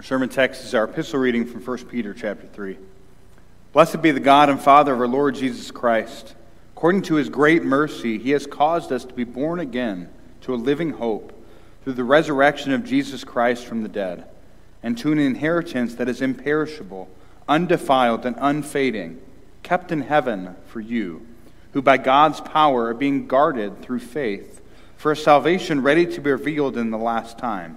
Our sermon text is our epistle reading from 1 Peter chapter 3. Blessed be the God and Father of our Lord Jesus Christ. According to his great mercy, he has caused us to be born again to a living hope through the resurrection of Jesus Christ from the dead, and to an inheritance that is imperishable, undefiled, and unfading, kept in heaven for you, who by God's power are being guarded through faith for a salvation ready to be revealed in the last time.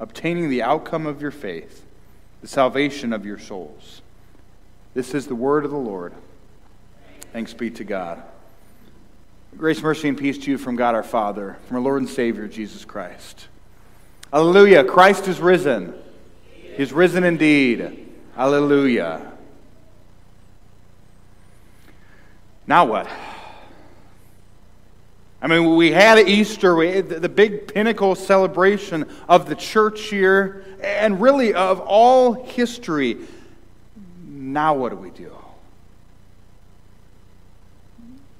obtaining the outcome of your faith, the salvation of your souls. This is the word of the Lord. Thanks be to God. Grace, mercy, and peace to you from God our Father, from our Lord and Savior, Jesus Christ. Hallelujah. Christ is risen. He's risen indeed. Hallelujah. Now what? I mean, we had Easter, we, the big pinnacle celebration of the church year, and really of all history. Now, what do we do?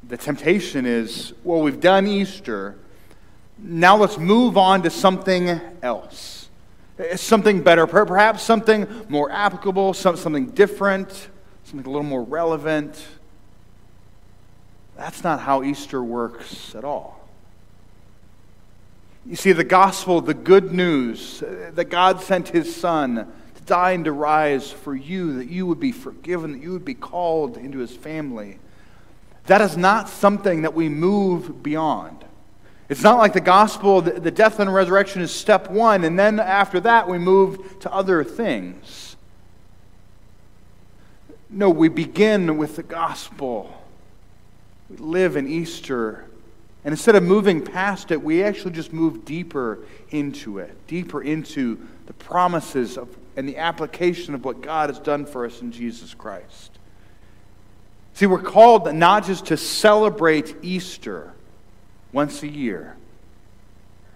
The temptation is well, we've done Easter. Now let's move on to something else. Uh, something better, perhaps something more applicable, something different, something a little more relevant. That's not how Easter works at all. You see, the gospel, the good news that God sent his Son to die and to rise for you, that you would be forgiven, that you would be called into his family, that is not something that we move beyond. It's not like the gospel, the death and resurrection is step one, and then after that we move to other things. No, we begin with the gospel we live in Easter, and instead of moving past it, we actually just move deeper into it, deeper into the promises of, and the application of what God has done for us in Jesus Christ. See, we're called not just to celebrate Easter once a year,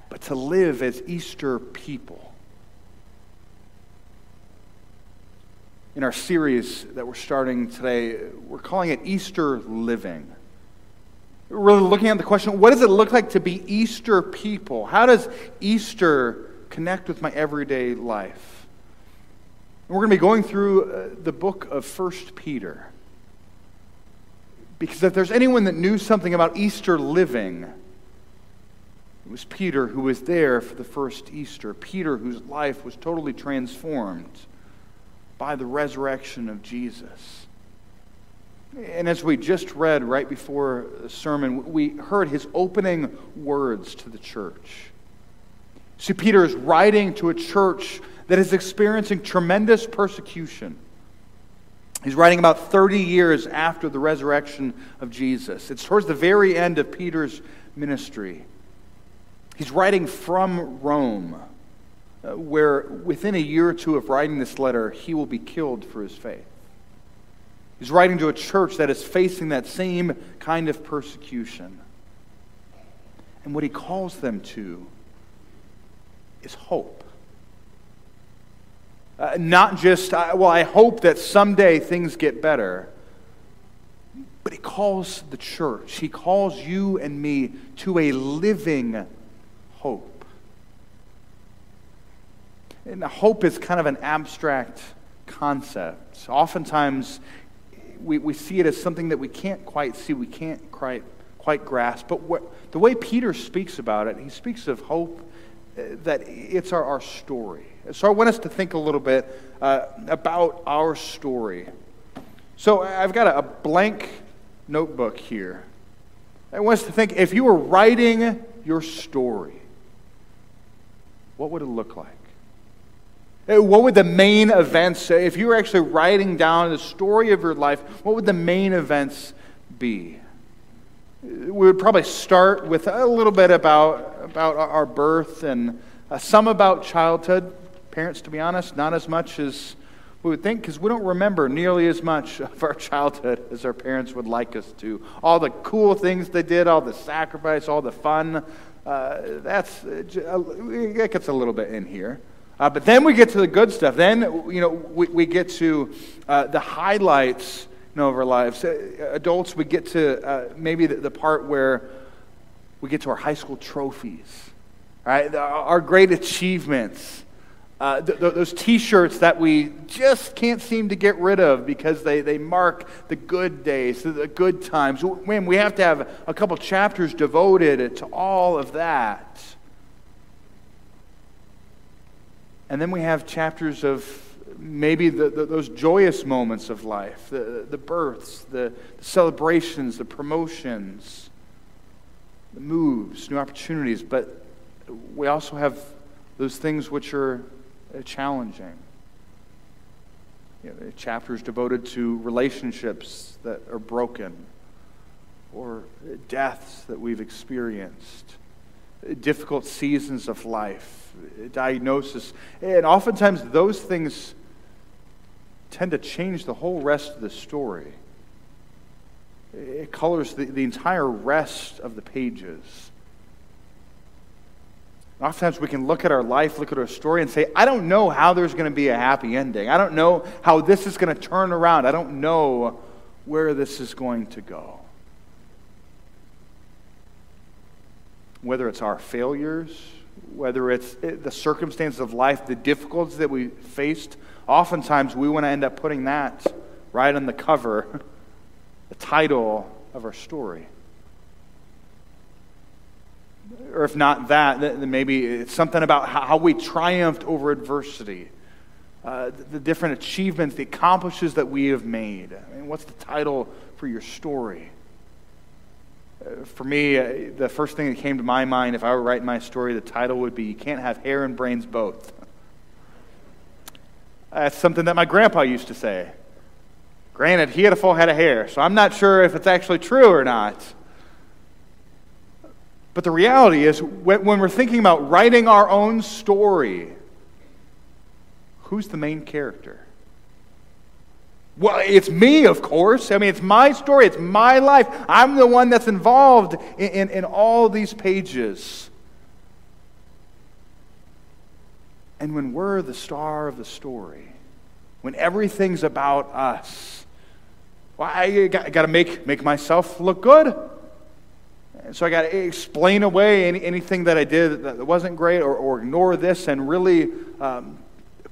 but to live as Easter people. In our series that we're starting today, we're calling it Easter Living really looking at the question what does it look like to be Easter people? How does Easter connect with my everyday life? And we're going to be going through uh, the book of First Peter. Because if there's anyone that knew something about Easter living, it was Peter who was there for the first Easter. Peter, whose life was totally transformed by the resurrection of Jesus. And as we just read right before the sermon, we heard his opening words to the church. See, Peter is writing to a church that is experiencing tremendous persecution. He's writing about 30 years after the resurrection of Jesus. It's towards the very end of Peter's ministry. He's writing from Rome, uh, where within a year or two of writing this letter, he will be killed for his faith. He's writing to a church that is facing that same kind of persecution. And what he calls them to is hope. Uh, not just, uh, well, I hope that someday things get better, but he calls the church, he calls you and me to a living hope. And hope is kind of an abstract concept. Oftentimes, we, we see it as something that we can't quite see, we can't quite, quite grasp. But what, the way Peter speaks about it, he speaks of hope uh, that it's our, our story. So I want us to think a little bit uh, about our story. So I've got a, a blank notebook here. I want us to think if you were writing your story, what would it look like? Uh, what would the main events, if you were actually writing down the story of your life, what would the main events be? We would probably start with a little bit about, about our birth and uh, some about childhood, parents, to be honest, not as much as we would think because we don't remember nearly as much of our childhood as our parents would like us to. All the cool things they did, all the sacrifice, all the fun. Uh, that's uh, it gets a little bit in here. Uh, but then we get to the good stuff. Then you know we, we get to uh, the highlights you know, of our lives. Uh, adults, we get to uh, maybe the, the, part where we get to our high school trophies, right? Our great achievements. Uh, th- those t shirts that we just can't seem to get rid of because they, they mark the good days, the good times. When we have to have a couple chapters devoted to all of that. And then we have chapters of maybe the, the, those joyous moments of life the, the births, the, the celebrations, the promotions, the moves, new opportunities. But we also have those things which are uh, challenging. You know, chapters devoted to relationships that are broken or deaths that we've experienced, difficult seasons of life, diagnosis. And oftentimes those things tend to change the whole rest of the story. It colors the, the entire rest of the pages. Oftentimes we can look at our life, look at our story, and say, I don't know how there's going to be a happy ending. I don't know how this is going to turn around. I don't know where this is going to go. Whether it's our failures, whether it's eh, the circumstances of life, the difficulties that we faced, oftentimes we want to end up putting that right on the cover, the title of our story or if not that, then maybe it's something about how we triumphed over adversity, uh, the different achievements, the accomplishments that we have made. I mean, what's the title for your story? For me, uh, the first thing that came to my mind, if I were writing my story, the title would be You Can't Have Hair and Brains Both. That's something that my grandpa used to say. Granted, he had a full head of hair, so I'm not sure if it's actually true or not. But the reality is, when we're thinking about writing our own story, who's the main character? Well, it's me, of course. I mean, it's my story, it's my life. I'm the one that's involved in, in, in all these pages. And when we're the star of the story, when everything's about us, well, I got, got to make, make myself look good so I got to explain away any, anything that I did that wasn't great or, or ignore this and really um,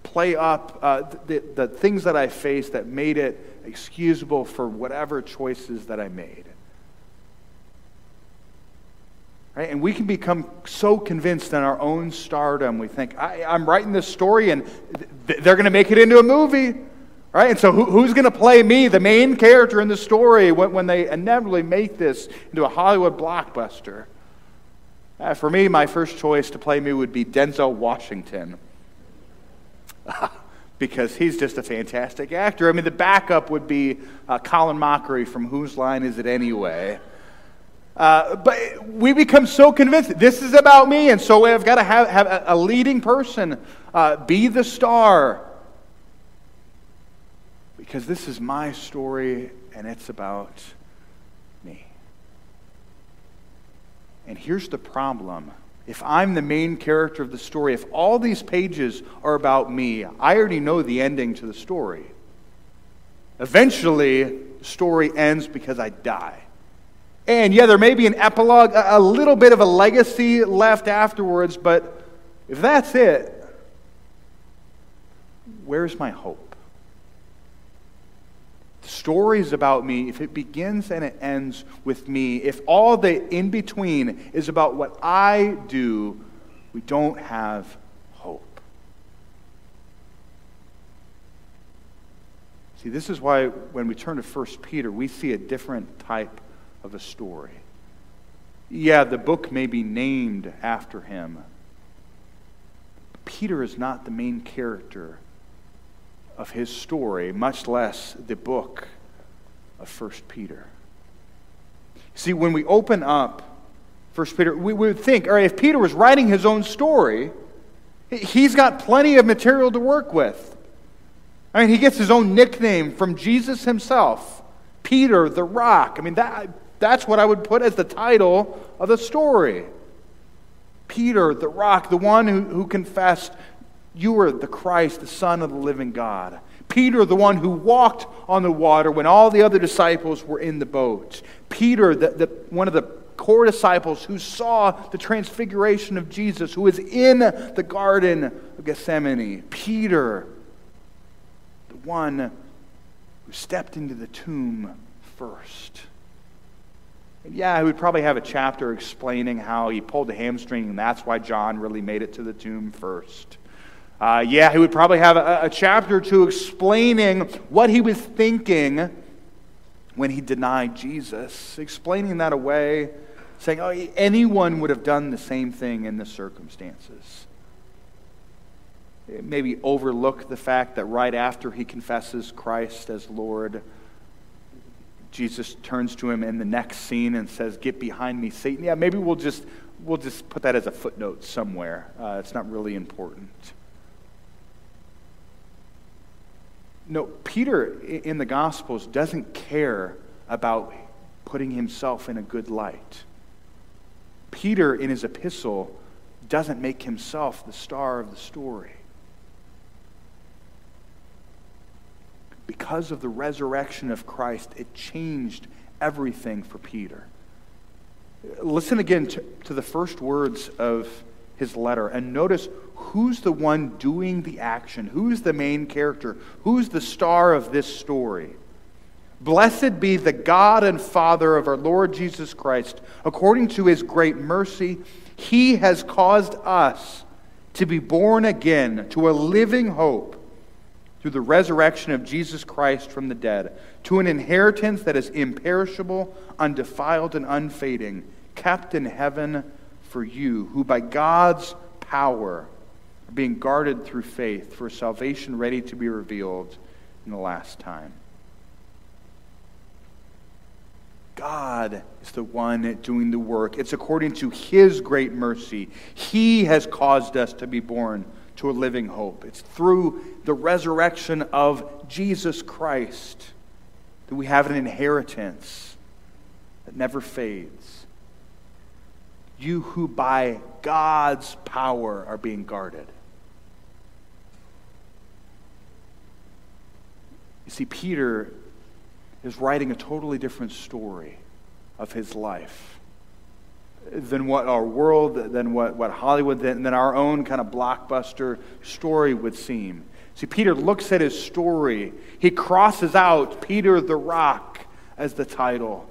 play up uh, the, the things that I faced that made it excusable for whatever choices that I made. Right? And we can become so convinced in our own stardom. We think, I, am writing this story and th- they're going to make it into a movie. Right? And so, who, who's going to play me, the main character in the story, when, when they inevitably make this into a Hollywood blockbuster? Uh, for me, my first choice to play me would be Denzel Washington. because he's just a fantastic actor. I mean, the backup would be uh, Colin Mochrie from Whose Line Is It Anyway? Uh, but we become so convinced this is about me, and so I've got to have, have a leading person uh, be the star because this is my story and it's about me. And here's the problem. If I'm the main character of the story, if all these pages are about me, I already know the ending to the story. Eventually, the story ends because I die. And yeah, there may be an epilogue, a little bit of a legacy left afterwards, but if that's it, where's my hope? Stories about me, if it begins and it ends with me, if all the in between is about what I do, we don't have hope. See, this is why when we turn to 1 Peter, we see a different type of a story. Yeah, the book may be named after him. Peter is not the main character of his story, much less the book of 1 Peter. See, when we open up 1 Peter, we would think, all right, if Peter was writing his own story, He's got plenty of material to work with. I mean, he gets his own nickname from Jesus himself Peter the Rock. I mean, that, that's what I would put as the title of the story. Peter the Rock, the one who, who confessed, You are the Christ, the Son of the living God. Peter, the one who walked on the water when all the other disciples were in the boat. Peter, the, the, one of the core disciples who saw the transfiguration of Jesus, who was in the Garden of Gethsemane. Peter, the one who stepped into the tomb first. And yeah, he would probably have a chapter explaining how he pulled the hamstring, and that's why John really made it to the tomb first. Uh, yeah, he would probably have a, a chapter or two explaining what he was thinking when he denied Jesus, explaining that away, saying, oh, anyone would have done the same thing in the circumstances. Maybe overlook the fact that right after he confesses Christ as Lord, Jesus turns to him in the next scene and says, Get behind me, Satan. Yeah, maybe we'll just, we'll just put that as a footnote somewhere. Uh, it's not really important. No, Peter in the Gospels doesn't care about putting himself in a good light. Peter in his epistle doesn't make himself the star of the story. Because of the resurrection of Christ, it changed everything for Peter. Listen again to, to the first words of his letter and notice who's the one doing the action, who's the main character, who's the star of this story. Blessed be the God and Father of our Lord Jesus Christ. According to his great mercy, he has caused us to be born again to a living hope through the resurrection of Jesus Christ from the dead, to an inheritance that is imperishable, undefiled, and unfading, kept in heaven for you, who by God's power are being guarded through faith for salvation ready to be revealed in the last time. God is the one doing the work. It's according to His great mercy. He has caused us to be born to a living hope. It's through the resurrection of Jesus Christ that we have an inheritance that never fades you who by God's power are being guarded. You see, Peter is writing a totally different story of his life than what our world, than what, what Hollywood, than, than our own kind of blockbuster story would seem. See, Peter looks at his story. He crosses out Peter the Rock as the title.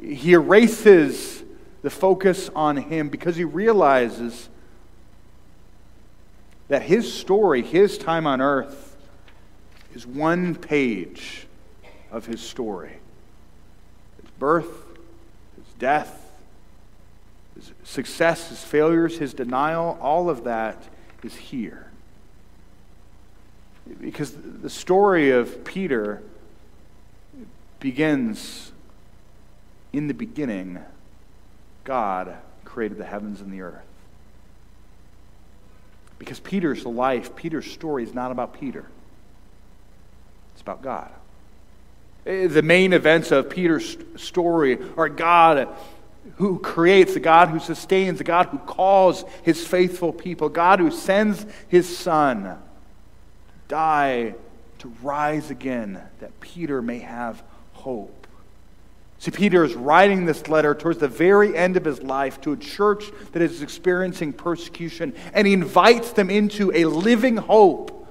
He erases the focus on him because he realizes that his story, his time on earth, is one page of his story his birth, his death, his success, his failures, his denial, all of that is here. Because the story of Peter begins in the beginning God created the heavens and the earth. Because Peter's life, Peter's story is not about Peter, it's about God. Eh, the main events of Peter's story are God who creates, the God who sustains, the God who calls his faithful people, God who sends his Son to die, to rise again, that Peter may have hope. See, Peter is writing this letter towards the very end of his life to a church that is experiencing persecution, and he invites them into a living hope.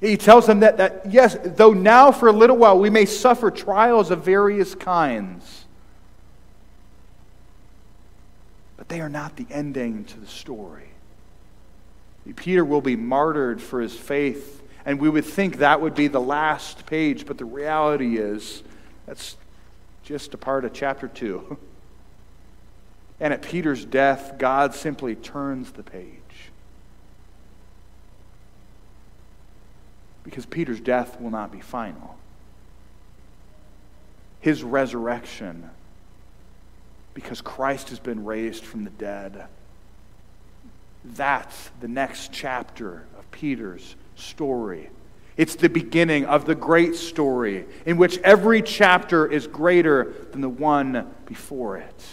He tells them that, that, yes, though now for a little while we may suffer trials of various kinds, but they are not the ending to the story. Peter will be martyred for his faith, and we would think that would be the last page, but the reality is that's just a part of chapter 2. And at Peter's death, God simply turns the page. Because Peter's death will not be final. His resurrection, because Christ has been raised from the dead, That's the next chapter of Peter's story. It's the beginning of the great story in which every chapter is greater than the one before it.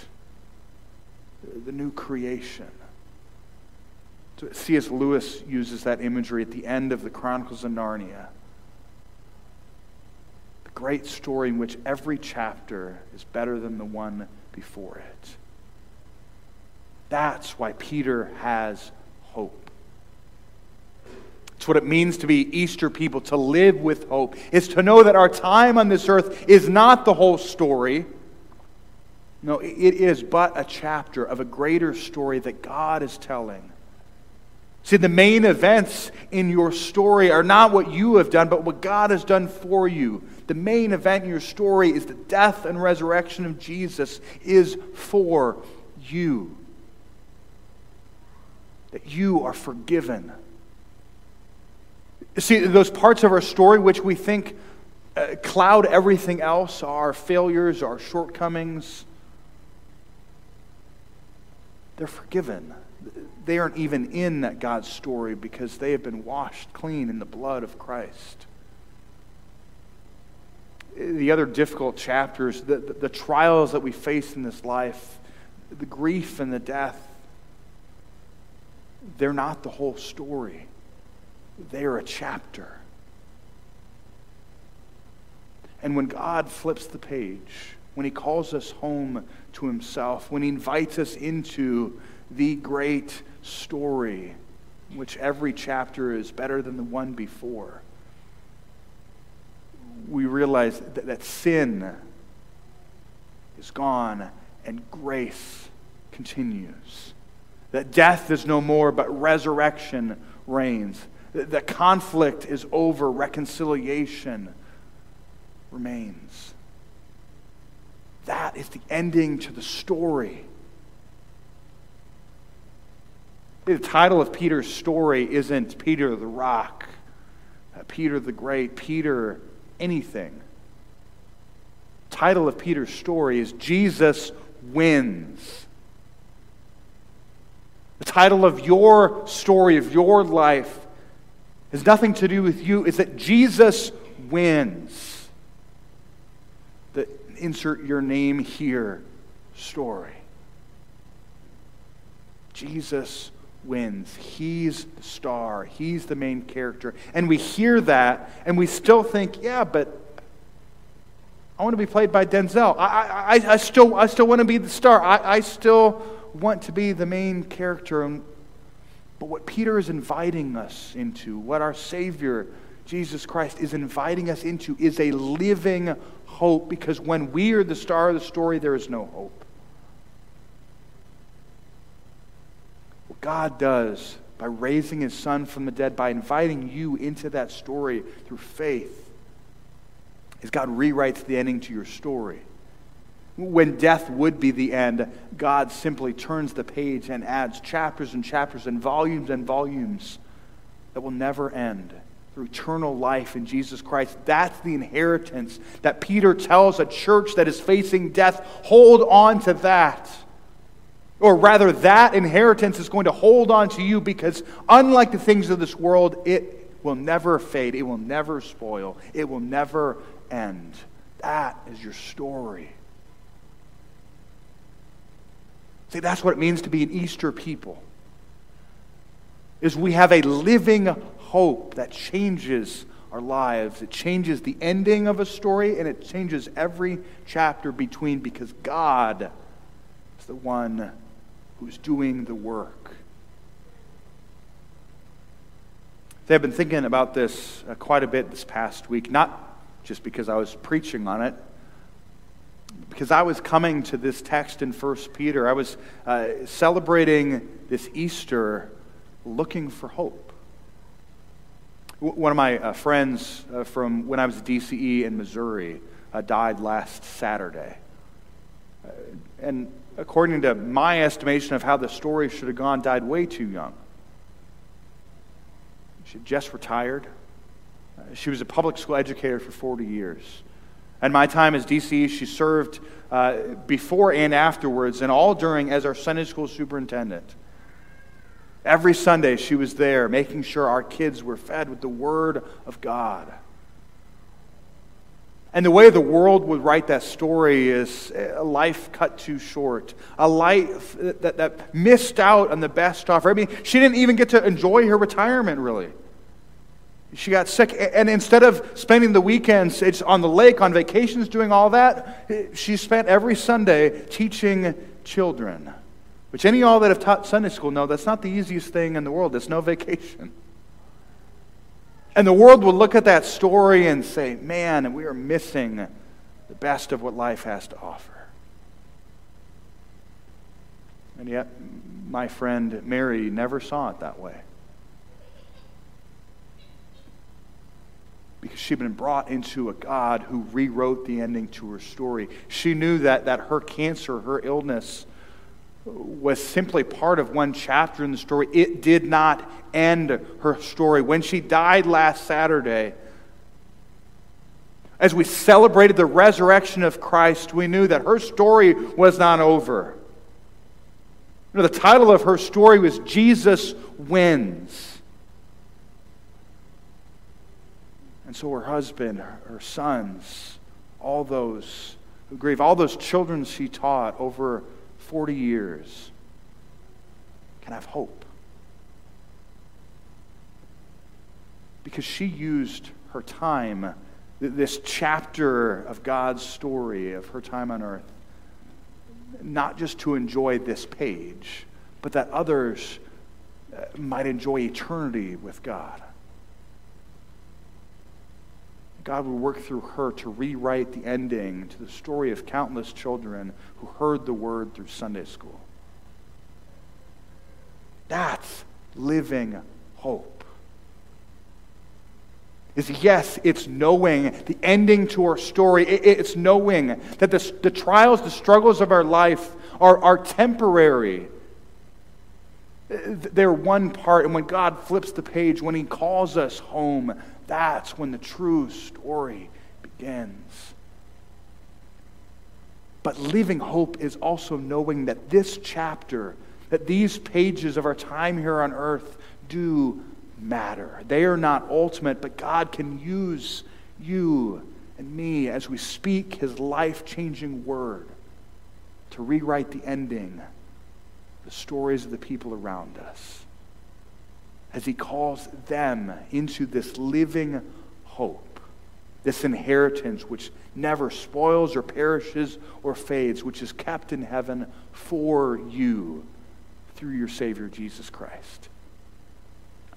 The new creation. C.S. Lewis uses that imagery at the end of the Chronicles of Narnia. The great story in which every chapter is better than the one before it. That's why Peter has hope. It's what it means to be Easter people, to live with hope. It's to know that our time on this earth is not the whole story. No, it is but a chapter of a greater story that God is telling. See, the main events in your story are not what you have done, but what God has done for you. The main event in your story is the death and resurrection of Jesus is for you. That you are forgiven. See, those parts of our story which we think uh, cloud everything else, our failures, our shortcomings, they're forgiven they aren't even in that God's story because they have been washed clean in the blood of Christ. The other difficult chapters, the, the, the trials that we face in this life, the grief and the death, they're not the whole story. They are a chapter. And when God flips the page, when He calls us home to Himself, when He invites us into the great story, which every chapter is better than the one before, we realize that, that sin is gone and grace continues. That death is no more, but resurrection reigns. That conflict is over, reconciliation remains. That is the ending to the story The title of Peter's story isn't Peter the Rock, uh, Peter the Great, Peter anything. The title of Peter's story is Jesus Wins. The title of your story, of your life, has nothing to do with you. is that Jesus wins. The insert your name here story. Jesus wins. He's the star, he's the main character. And we hear that and we still think, yeah, but I want to be played by Denzel. I, I, I, still, I still want to be the star. I, I still want to be the main character. But what Peter is inviting us into, what our Savior, Jesus Christ, is inviting us into, is a living hope because when we are the star of the story, there is no hope. What God does by raising his son from the dead, by inviting you into that story through faith, is God rewrites the ending to your story. When death would be the end, God simply turns the page and adds chapters and chapters and volumes and volumes that will never end through eternal life in Jesus Christ. That's the inheritance that Peter tells a church that is facing death. Hold on to that. Or rather, that inheritance is going to hold on to you because, unlike the things of this world, it will never fade, it will never spoil, it will never end. That is your story. See, that's what it means to be an Easter people. Is we have a living hope that changes our lives. It changes the ending of a story and it changes every chapter between because God is the one who's doing the work. I've been thinking about this uh, quite a bit this past week, not just because I was preaching on it, because I was coming to this text in 1 Peter. I was uh, celebrating this Easter looking for hope. One of my uh, friends uh, from when I was DCE in Missouri uh, died last Saturday. Uh, and according to my estimation of how the story should have gone, died way too young. She just retired. Uh, she was a public school educator for 40 years. And my time as DC, she served uh, before and afterwards, and all during as our Sunday school superintendent. Every Sunday, she was there making sure our kids were fed with the Word of God. And the way the world would write that story is a life cut too short, a life that, that missed out on the best offer. I mean, she didn't even get to enjoy her retirement, really. She got sick, and instead of spending the weekends it's on the lake, on vacations, doing all that, eh, she spent every Sunday teaching children. Which any of y'all that have taught Sunday school know that's not the easiest thing in the world. It's no vacation. And the world will look at that story and say, man, we are missing the best of what life has to offer. And yet, my friend Mary never saw it that way. Because she'd been brought into a God who rewrote the ending to her story. She knew that, that her cancer, her illness, was simply part of one chapter in the story. It did not end her story. When she died last Saturday, as we celebrated the resurrection of Christ, we knew that her story was not over. You know, the title of her story was Jesus Wins. And so her husband, her sons, all those who grieve, all those children she taught over 40 years can have hope. Because she used her time, this chapter of God's story of her time on earth, not just to enjoy this page, but that others uh, might enjoy eternity with God. God would work through her to rewrite the ending to the story of countless children who heard the word through Sunday school. That's living hope. Is yes, it's knowing the ending to our story. It's knowing that the, the trials, the struggles of our life are, are temporary. They're one part, and when God flips the page, when He calls us home, that's when the true story begins. But living hope is also knowing that this chapter, that these pages of our time here on earth do matter. They are not ultimate, but God can use you and me as we speak his life changing word to rewrite the ending, the stories of the people around us as he calls them into this living hope, this inheritance which never spoils or perishes or fades, which is kept in heaven for you through your Savior, Jesus Christ.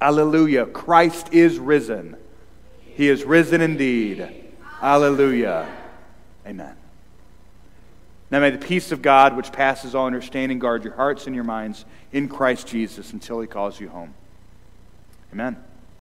Alleluia. Christ is risen. He is risen indeed. Alleluia. Amen. Now may the peace of God, which passes all understanding, guard your hearts and your minds in Christ Jesus until he calls you home. Amen.